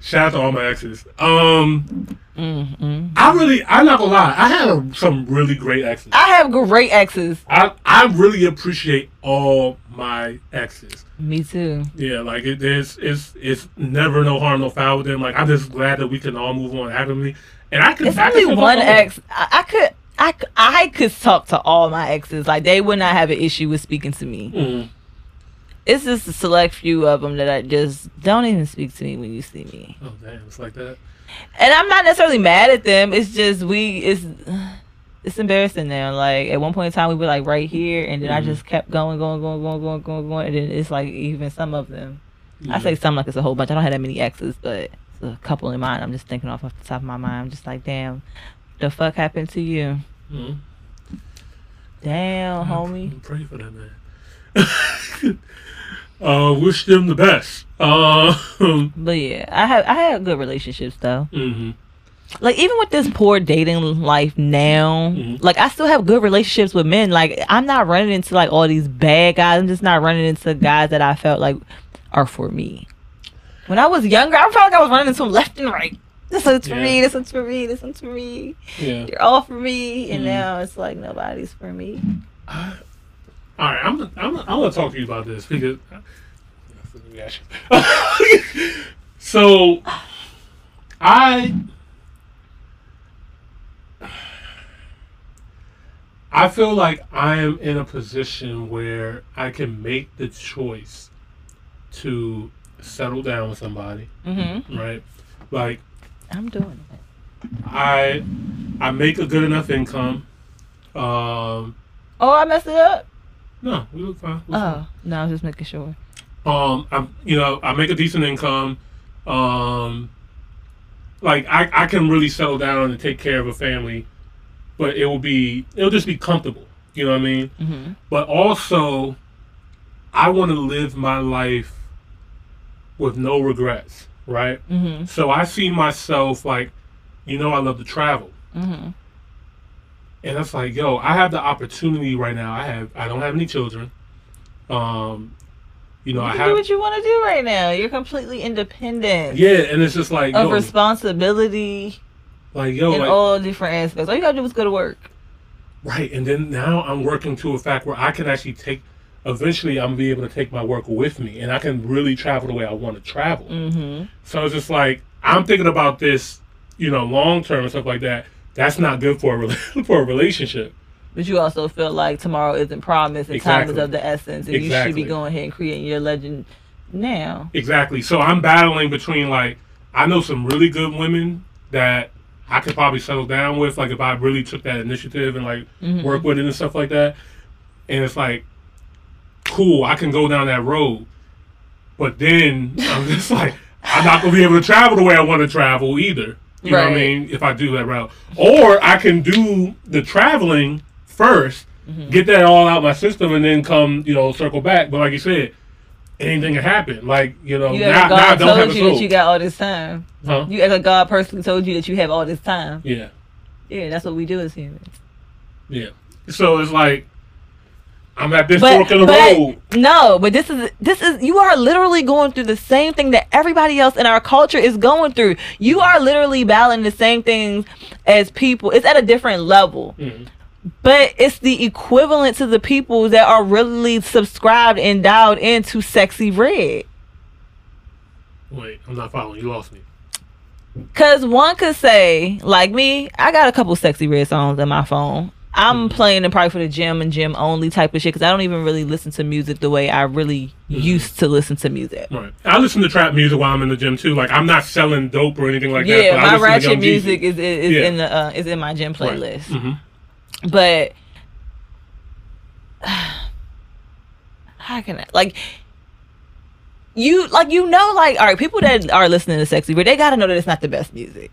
Shout out to all my exes. Um, Mm-mm. I really, I'm not gonna lie, I had some really great exes. I have great exes. I I really appreciate all my exes. Me too. Yeah, like it is, it's it's never no harm, no foul with them. Like I'm just glad that we can all move on happily. And I could. It's I only still one ex. I, I could. I, I could talk to all my exes. Like they would not have an issue with speaking to me. Mhm. It's just a select few of them that I just don't even speak to me when you see me. Oh damn, it's like that. And I'm not necessarily mad at them. It's just we. It's it's embarrassing now. Like at one point in time, we were like right here, and then I Mhm. just kept going, going, going, going, going, going, going, and then it's like even some of them. I say some like it's a whole bunch. I don't have that many exes, but it's a couple in mind. I'm just thinking off, off the top of my mind. I'm just like, damn, the fuck happened to you? Mhm. Damn, homie. I'm praying for that man. uh, wish them the best. Uh, But yeah, I have I had good relationships though. mhm. Like even with this poor dating life now, Mhm. like I still have good relationships with men. Like I'm not running into like all these bad guys. I'm just not running into guys that I felt like are for me. When I was younger, I felt like I was running into them left and right. This one's for Yeah. me. This one's for me. This one's for me. Yeah. They're all for me, and Mhm. now it's like nobody's for me. All right, I'm I'm I'm gonna talk to you about this because. so, I. I feel like I am in a position where I can make the choice to settle down with somebody, Mm-hmm. right? Like I'm doing it. I, I make a good enough income. Um, Oh, I messed it up. no, we look fine. we look fine. Oh no, I was just making sure. um I'm you know I make a decent income um like I, I can really settle down and take care of a family but it will be it'll just be comfortable you know what I mean Mm-hmm. but also I want to live my life with no regrets right Mm-hmm. so I see myself like you know I love to travel Mm-hmm. and it's like yo I have the opportunity right now I have I don't have any children um you know You I have do what you want to do right now. You're completely independent. yeah and it's just like Of yo, responsibility like yo in like, all different aspects. All you gotta do is go to work. Right, and then now I'm working to a fact where I can actually take. Eventually, I'm gonna be able to take my work with me, and I can really travel the way I want to travel. Mm-hmm. So it's just like I'm thinking about this, you know, long term and stuff like that. That's not good for a for a relationship. But you also feel like tomorrow isn't promised and time is of the essence, and you should be going ahead and creating your legend now. Exactly. So I'm battling between like I know some really good women that I could probably settle down with, like if I really took that initiative and like Mhm. work with it and stuff like that. And it's like, cool, I can go down that road. But then I'm just like, I'm not gonna be able to travel the way I want to travel either. You know what I mean? If I do that route, or I can do the traveling 1st Mm-hmm. get that all out my system, and then come, you know, circle back. But like you said, anything can happen. Like you know, You now, act now I God don't have told a you that you got all this time. Huh? You act like God personally told you that you have all this time. Yeah, Yeah, that's what we do as humans. yeah. So it's like I'm at this But, fork in the but road. no, but this is this is you are literally going through the same thing that everybody else in our culture is going through. You are literally battling the same things as people. It's at a different level. Mhm. But it's the equivalent to the people that are really subscribed and dialed into sexy red. Wait, I'm not following. You lost me. Cause one could say, like me, I got a couple sexy red songs in my phone. I'm playing them probably for the gym and gym only type of shit. Cause I don't even really listen to music the way I really used to listen to music. Right. I listen to trap music while I'm in the gym too. Like I'm not selling dope or anything like that. yeah, but I my ratchet Jeezy. music is is, is Yeah. in the uh, is in my gym playlist. Mhm. But how can I like you like you know like all right people that are listening to sexy but they gotta know that it's not the best music.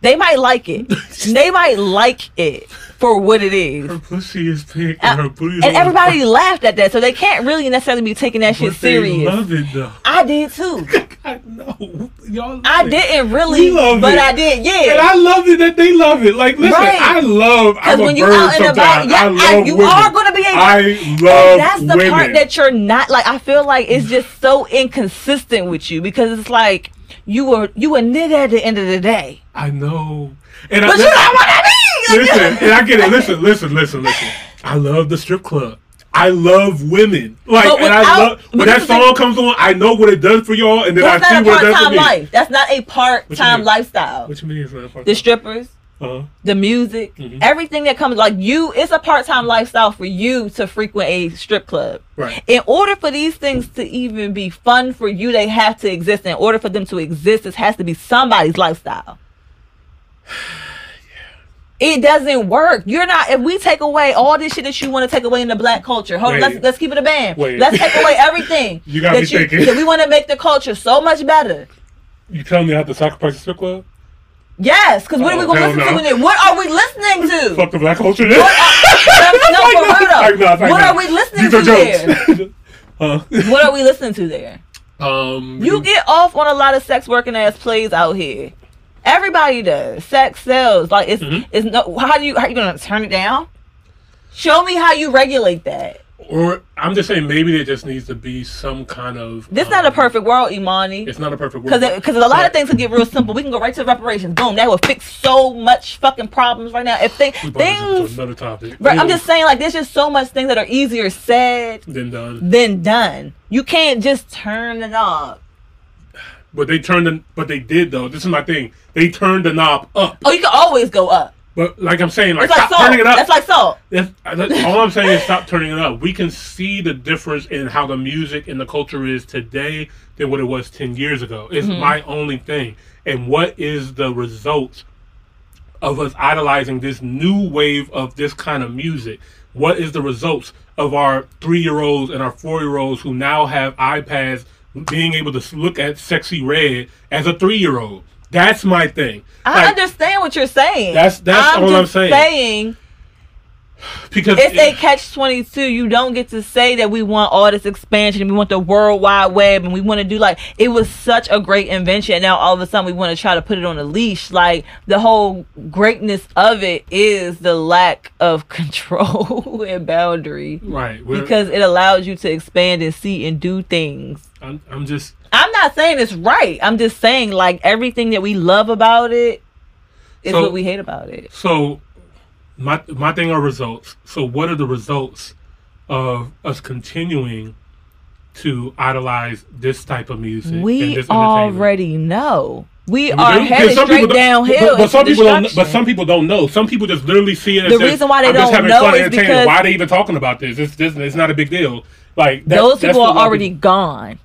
They might like it. they might like it for what it is. Her pussy is pink Uh, and her booty. And everybody laughed at that, so they can't really necessarily be taking that shit but they serious. love it though. I did too. I know y'all. I it. didn't really, love but it. I did. And Yeah. I love it that they love it. Like, listen, Right. I love. Because when you bird out and about, yeah, I love you women. are gonna be able. I And love that's the women. part that you're not like. I feel like it's just so inconsistent with you because it's like you were you a nigga at the end of the day, I know. And but I, you know what I mean. listen, and I get it. Listen, listen, listen, listen. I love the strip club. I love women. Like, But and I love when that that is the- song comes on. I know what it does for y'all, and then I see what it does for part-time me. life. That's not a part-time lifestyle. What you mean it's not a part? The strippers, uh the music, Mhm. everything that comes like you. It's a part-time lifestyle for you to frequent a strip club. Right. In order for these things to even be fun for you, they have to exist. In order for them to exist, this has to be somebody's lifestyle. It doesn't work. You're not. If we take away all this shit that you want to take away in the black culture, hold on. Let's let's keep it a band. Wait. Let's take away everything. You got that me thinking. That we want to make the culture so much better. You telling me I have to sacrifice the strip club? Yes, because what are we Oh, gonna listen no. to it? What are we listening to? Fuck the black culture. What are, no, for real though. No, What are we listening These to are there? jokes. huh? What are we listening to there? Um, You get off on a lot of sex working ass plays out here. Everybody does. Sex sells. Like it's Mhm. it's no. How do you how you gonna turn it down? Show me how you regulate that. Or I'm just saying maybe there just needs to be some kind of. This um, not a perfect world, Imani. It's not a perfect world. because a lot of things can get real simple. We can go right to reparations. Boom. That would fix so much fucking problems right now. If brought things. another topic. Right, I'm just saying like there's just so much things that are easier said Then done. than done. You can't just turn it off. But they turned the. But they did though. This is my thing. They turned the knob up. Oh, you can always go up. But like I'm saying, like It's like stop salt. turning it up. That's like salt. That's, that's- all I'm saying is stop turning it up. We can see the difference in how the music and the culture is today than what it was ten years ago. It's Mm-hmm. my only thing. And what is the result of us idolizing this new wave of this kind of music? What is the results of our three year olds and our four year olds who now have iPads being able to look at Sexy Red as a three year old? That's my thing. I Like, understand what you're saying. That's- that's I'm all I'm saying. saying because it's a catch twenty two. You don't get to say that we want all this expansion and we want the world wide web and we want to do like it was such a great invention. And now all of a sudden we want to try to put it on a leash. Like the whole greatness of it is the lack of control and boundary right because it allows you to expand and see and do things. I'm, I'm just I'm not saying it's right. I'm just saying like everything that we love about it is So- what we hate about it. so my my thing are results. So what are the results of us continuing to idolize this type of music? and We this already know. We are? Headed straight downhill. But, but some people don't. But some people don't know. Some people just literally see it. As The just, reason why they I'm don't having know fun is entertaining. because- Why are they even talking about this? It's this. It's not a big deal. Like that, those people are a lot of already people- gone.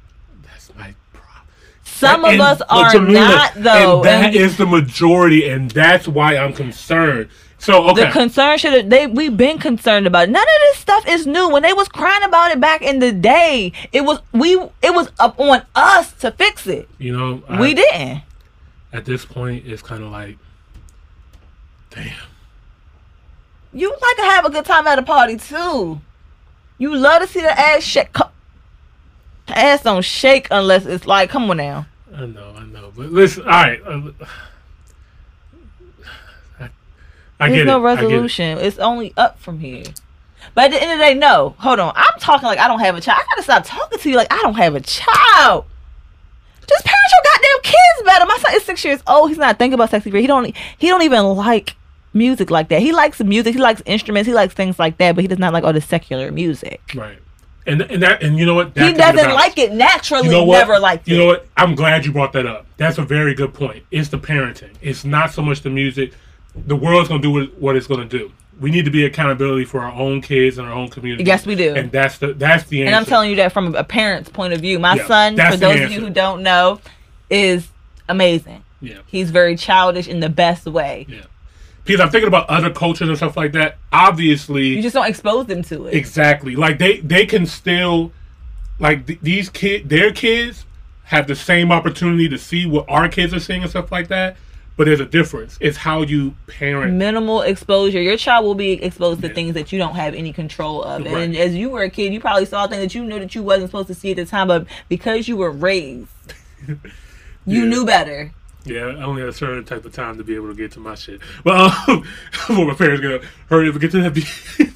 That's my problem. Some And- of us are Jamila, not though. And that and is the majority, and that's why I'm concerned. So okay, The concern should have they we've been concerned about. it. None of this stuff is new. When they was crying about it back in the day, it was we it was up on us to fix it. you know, I, we didn't. at this point, it's kind of like, damn. You like to have a good time at a party too. You love to see the ass shake. Ass don't shake unless it's like, come on now. I know, I know, but listen. All right, uh, I, I There's get no it. I get it. resolution. It's only up from here. But at the end of the day, no. Hold on. I'm talking like I don't have a child. I gotta stop talking to you like I don't have a child. Just parent your goddamn kids better. My son is six years old. He's not thinking about sexy. He don't. He don't even like music like that. He likes music. He likes instruments. He likes things like that. But he does not like all the secular music. Right, and and that and you know what? That he can be the doesn't like it naturally. You know what? Never liked You it. know what? I'm glad you brought that up. That's a very good point. It's the parenting. It's not so much the music. The world's gonna do what, it's gonna do. We need to be accountability for our own kids and our own community. Yes, we do. And that's the that's the answer. And I'm telling you that from a parent's point of view. My Yeah, son, for those of you who don't know, is amazing. Yeah, He's very childish in the best way. yeah. Because I'm thinking about other cultures and stuff like that. Obviously, You just don't expose them to it. Exactly. Like they they can still like th- these kid their kids have the same opportunity to see what our kids are seeing and stuff like that. But there's a difference. It's how you parent. Minimal exposure. Your child will be exposed to Yeah. things that you don't have any control of. Right. And as you were a kid, you probably saw things that you knew that you wasn't supposed to see at the time, but because you were raised You Yeah. knew better. Yeah, I only had a certain type of time to be able to get to my shit. Well, um, before my parents gonna hurry up and get to that B-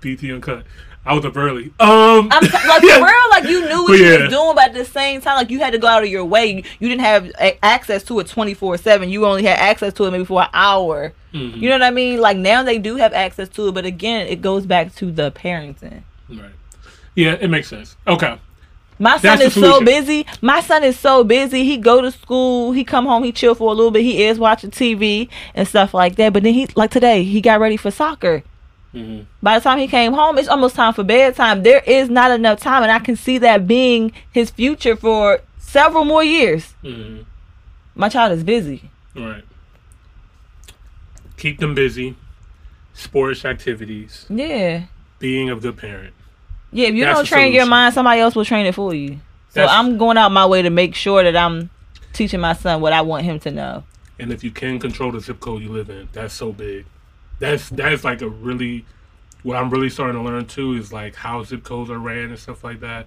BET uncut. I was up early. Um, I'm t- like yeah. real, like you knew what But you yeah. was doing, but at the same time, like you had to go out of your way. You, you didn't have a- access to it twenty four seven. You only had access to it maybe for an hour. Mhm. You know what I mean? Like now they do have access to it, but again, it goes back to the parenting. Right. Yeah, it makes sense. Okay. My son That's is so busy. My son is so busy. He go to school. He come home. He chill for a little bit. He is watching TV and stuff like that. But then he like today he got ready for soccer. hmm By the time he came home, it's almost time for bedtime. There is not enough time, and I can see that being his future for several more years. hmm My child is busy. Right. Keep them busy. Sports activities. Yeah, Being a good parent. Yeah. If you That's don't train your mind, somebody else will train it for you. So That's- I'm going out my way to make sure that I'm teaching my son what I want him to know. And if you can control the zip code you live in, that's so big. That's that's like a really what I'm really starting to learn too is like how zip codes are ran and stuff like that.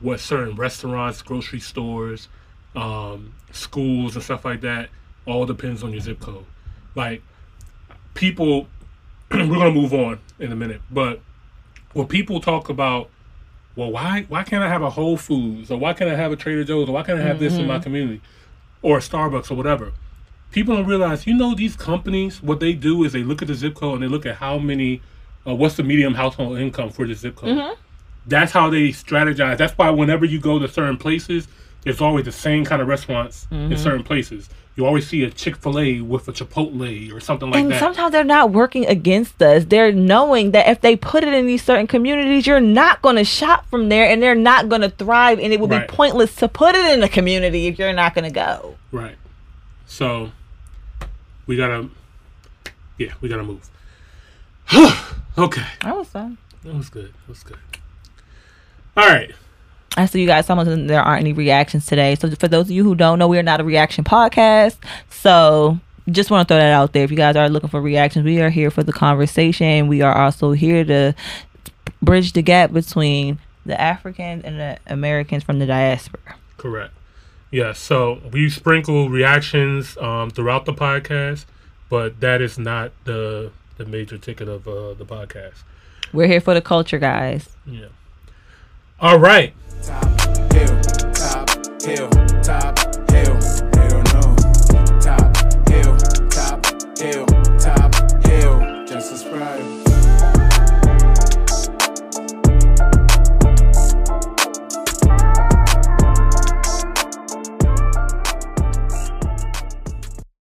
What certain restaurants, grocery stores, um, schools and stuff like that all depends on your zip code. Like people we're gonna move on in a minute, but when people talk about well why why can't I have a Whole Foods? Or why can't I have a Trader Joe's? Or why can't I have this in my community? Or a Starbucks or whatever. People don't realize, you know, these companies, what they do is they look at the zip code and they look at how many, uh, what's the medium household income for the zip code. That's how they strategize. That's why whenever you go to certain places, there's always the same kind of restaurants in mm-hmm. certain places. You always see a Chick Fil A with a Chipotle or something like and that. And sometimes they're not working against us. They're knowing that if they put it in these certain communities, you're not going to shop from there and they're not going to thrive. And it would Right. be pointless to put it in a community if you're not going to go. Right. So we gotta, yeah, we gotta move. okay, That was fun. that was good. That was good. All right. I see you guys. Some of them there aren't any reactions today. So for those of you who don't know, we are not a reaction podcast. So just want to throw that out there. If you guys are looking for reactions, we are here for the conversation. We are also here to bridge the gap between the Africans and the Americans from the diaspora. Correct. Yes. So we sprinkle reactions um, throughout the podcast, but that is not the the major ticket of uh, the podcast. We're here for the culture, guys. Yeah. All right. Top hill, top hill, top